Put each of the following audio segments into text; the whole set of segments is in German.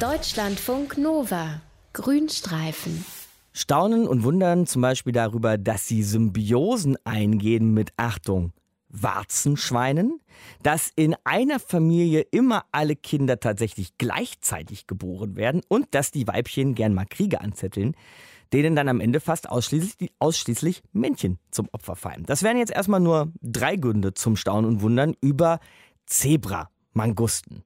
Deutschlandfunk Nova. Grünstreifen. Staunen und wundern zum Beispiel darüber, dass sie Symbiosen eingehen mit Achtung. Warzenschweinen, dass in einer Familie immer alle Kinder tatsächlich gleichzeitig geboren werden und dass die Weibchen gern mal Kriege anzetteln, denen dann am Ende fast ausschließlich, ausschließlich Männchen zum Opfer fallen. Das wären jetzt erstmal nur drei Gründe zum Staunen und Wundern über Zebra-Mangusten.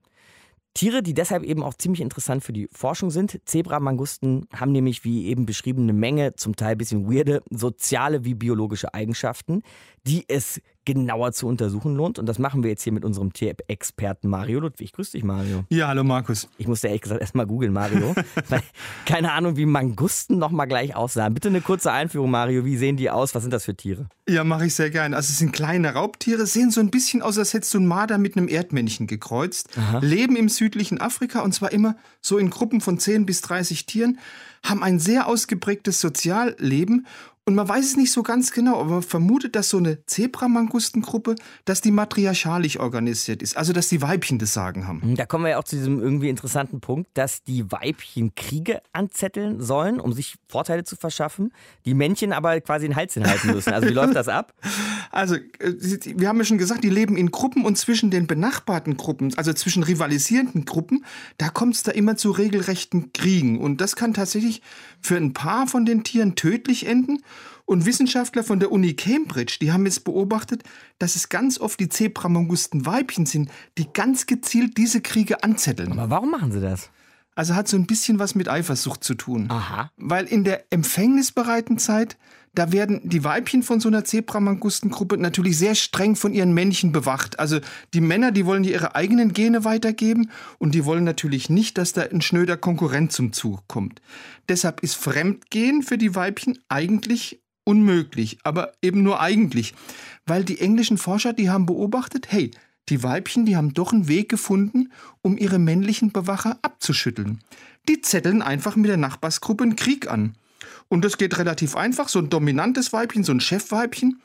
Tiere, die deshalb eben auch ziemlich interessant für die Forschung sind. Zebramangusten haben nämlich, wie eben beschrieben, eine Menge, zum Teil ein bisschen weirde, soziale wie biologische Eigenschaften, die es genauer zu untersuchen lohnt. Und das machen wir jetzt hier mit unserem Tierexperten Mario Ludwig. Grüß dich, Mario. Ja, hallo Markus. Ich musste ehrlich gesagt erstmal googeln, Mario. weil keine Ahnung, wie Mangusten nochmal gleich aussahen. Bitte eine kurze Einführung, Mario. Wie sehen die aus? Was sind das für Tiere? Ja, mache ich sehr gerne. Also es sind kleine Raubtiere, sehen so ein bisschen aus, als hättest du ein Marder mit einem Erdmännchen gekreuzt, Aha. leben im südlichen Afrika und zwar immer so in Gruppen von 10 bis 30 Tieren, haben ein sehr ausgeprägtes Sozialleben und man weiß es nicht so ganz genau, aber man vermutet, dass so eine Zebramangustengruppe, dass die matriarchalisch organisiert ist, also dass die Weibchen das Sagen haben. Hm, da kommen wir ja auch zu diesem irgendwie interessanten Punkt, dass die Weibchen Kriege anzetteln sollen, um sich Vorteile zu verschaffen, die Männchen aber quasi den Hals hinhalten müssen. Also wie läuft das ab? Also, äh, wir haben ja schon gesagt, die leben in Gruppen und zwischen den benachbarten Gruppen, also zwischen rivalisierenden Gruppen, da kommt es da immer zu regelrechten Kriegen. Und das kann tatsächlich für ein paar von den Tieren tödlich enden. Und Wissenschaftler von der Uni Cambridge, die haben jetzt beobachtet, dass es ganz oft die Zebramangusten Weibchen sind, die ganz gezielt diese Kriege anzetteln. Aber warum machen sie das? Also hat so ein bisschen was mit Eifersucht zu tun. Aha. Weil in der empfängnisbereiten Zeit, da werden die Weibchen von so einer Zebramangustengruppe natürlich sehr streng von ihren Männchen bewacht. Also die Männer, die wollen ihre eigenen Gene weitergeben und die wollen natürlich nicht, dass da ein schnöder Konkurrent zum Zug kommt. Deshalb ist Fremdgehen für die Weibchen eigentlich unmöglich, aber eben nur eigentlich. Weil die englischen Forscher, die haben beobachtet, hey, die Weibchen, die haben doch einen Weg gefunden, um ihre männlichen Bewacher abzuschütteln. Die zetteln einfach mit der Nachbarsgruppe einen Krieg an. Und das geht relativ einfach. So ein dominantes Weibchen, so ein Chefweibchen,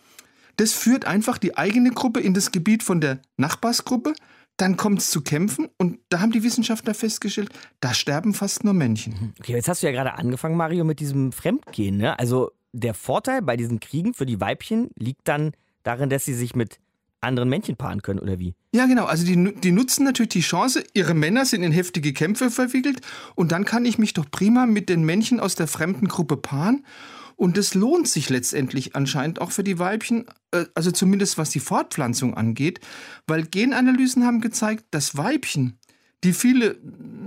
das führt einfach die eigene Gruppe in das Gebiet von der Nachbarsgruppe. Dann kommt es zu Kämpfen und da haben die Wissenschaftler festgestellt, da sterben fast nur Männchen. Mhm. Okay, jetzt hast du ja gerade angefangen, Mario, mit diesem Fremdgehen. Ne? Also der Vorteil bei diesen Kriegen für die Weibchen liegt dann darin, dass sie sich mit anderen Männchen paaren können, oder wie? Ja, genau. Also die, die nutzen natürlich die Chance, ihre Männer sind in heftige Kämpfe verwickelt und dann kann ich mich doch prima mit den Männchen aus der fremden Gruppe paaren. Und es lohnt sich letztendlich anscheinend auch für die Weibchen, äh, also zumindest was die Fortpflanzung angeht, weil Genanalysen haben gezeigt, dass Weibchen, die viele,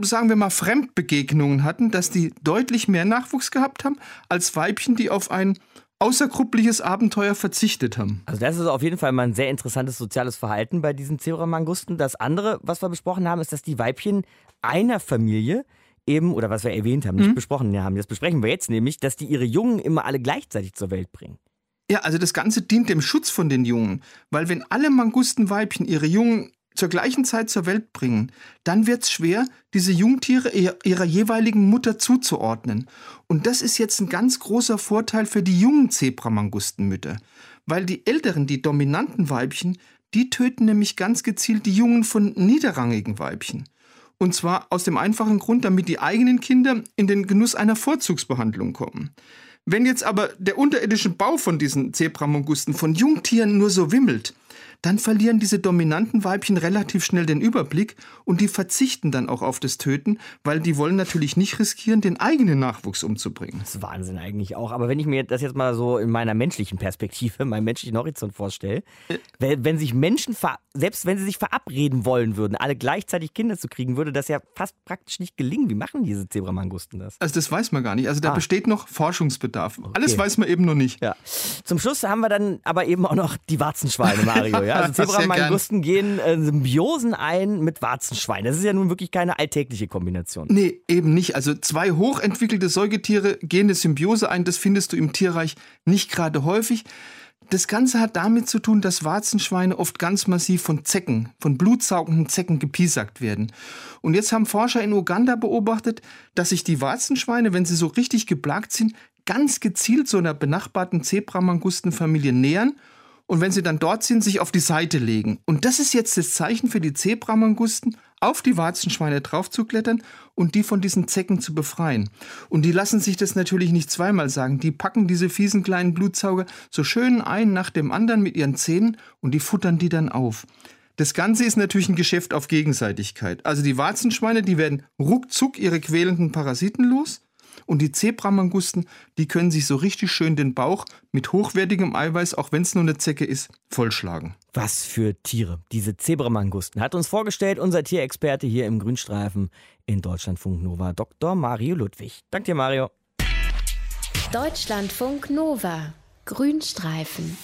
sagen wir mal, Fremdbegegnungen hatten, dass die deutlich mehr Nachwuchs gehabt haben als Weibchen, die auf ein außergruppliches Abenteuer verzichtet haben. Also das ist auf jeden Fall mal ein sehr interessantes soziales Verhalten bei diesen Zebramangusten. Das andere, was wir besprochen haben, ist, dass die Weibchen einer Familie eben, oder was wir erwähnt haben, nicht mhm. besprochen haben, das besprechen wir jetzt nämlich, dass die ihre Jungen immer alle gleichzeitig zur Welt bringen. Ja, also das Ganze dient dem Schutz von den Jungen, weil wenn alle Mangustenweibchen ihre Jungen zur gleichen Zeit zur Welt bringen, dann wird es schwer, diese Jungtiere ihrer jeweiligen Mutter zuzuordnen. Und das ist jetzt ein ganz großer Vorteil für die jungen Zebramangustenmütter, weil die älteren, die dominanten Weibchen, die töten nämlich ganz gezielt die Jungen von niederrangigen Weibchen. Und zwar aus dem einfachen Grund, damit die eigenen Kinder in den Genuss einer Vorzugsbehandlung kommen. Wenn jetzt aber der unterirdische Bau von diesen Zebramangusten von Jungtieren nur so wimmelt, dann verlieren diese dominanten Weibchen relativ schnell den Überblick und die verzichten dann auch auf das Töten, weil die wollen natürlich nicht riskieren, den eigenen Nachwuchs umzubringen. Das ist Wahnsinn eigentlich auch. Aber wenn ich mir das jetzt mal so in meiner menschlichen Perspektive, meinem menschlichen Horizont vorstelle, wenn, wenn sich Menschen, selbst wenn sie sich verabreden wollen würden, alle gleichzeitig Kinder zu kriegen, würde das ja fast praktisch nicht gelingen. Wie machen diese Zebramangusten das? Also das weiß man gar nicht. Also da ah. besteht noch Forschungsbedarf. Okay. Alles weiß man eben noch nicht. Ja. Zum Schluss haben wir dann aber eben auch noch die Warzenschweine, Mario. Ja? Ja, also Zebramangusten gehen äh, Symbiosen ein mit Warzenschwein. Das ist ja nun wirklich keine alltägliche Kombination. Nee, eben nicht. Also zwei hochentwickelte Säugetiere gehen eine Symbiose ein. Das findest du im Tierreich nicht gerade häufig. Das Ganze hat damit zu tun, dass Warzenschweine oft ganz massiv von Zecken, von blutsaugenden Zecken gepiesackt werden. Und jetzt haben Forscher in Uganda beobachtet, dass sich die Warzenschweine, wenn sie so richtig geplagt sind, ganz gezielt so einer benachbarten Zebramangustenfamilie nähern und wenn sie dann dort sind, sich auf die Seite legen. Und das ist jetzt das Zeichen für die Zebramangusten, auf die Warzenschweine draufzuklettern und die von diesen Zecken zu befreien. Und die lassen sich das natürlich nicht zweimal sagen. Die packen diese fiesen kleinen Blutsauger so schön ein nach dem anderen mit ihren Zähnen und die futtern die dann auf. Das Ganze ist natürlich ein Geschäft auf Gegenseitigkeit. Also die Warzenschweine, die werden ruckzuck ihre quälenden Parasiten los und die Zebramangusten, die können sich so richtig schön den Bauch mit hochwertigem Eiweiß, auch wenn es nur eine Zecke ist, vollschlagen. Was für Tiere, diese Zebramangusten. Hat uns vorgestellt unser Tierexperte hier im Grünstreifen in Deutschlandfunk Nova, Dr. Mario Ludwig. Danke dir, Mario. Deutschlandfunk Nova. Grünstreifen.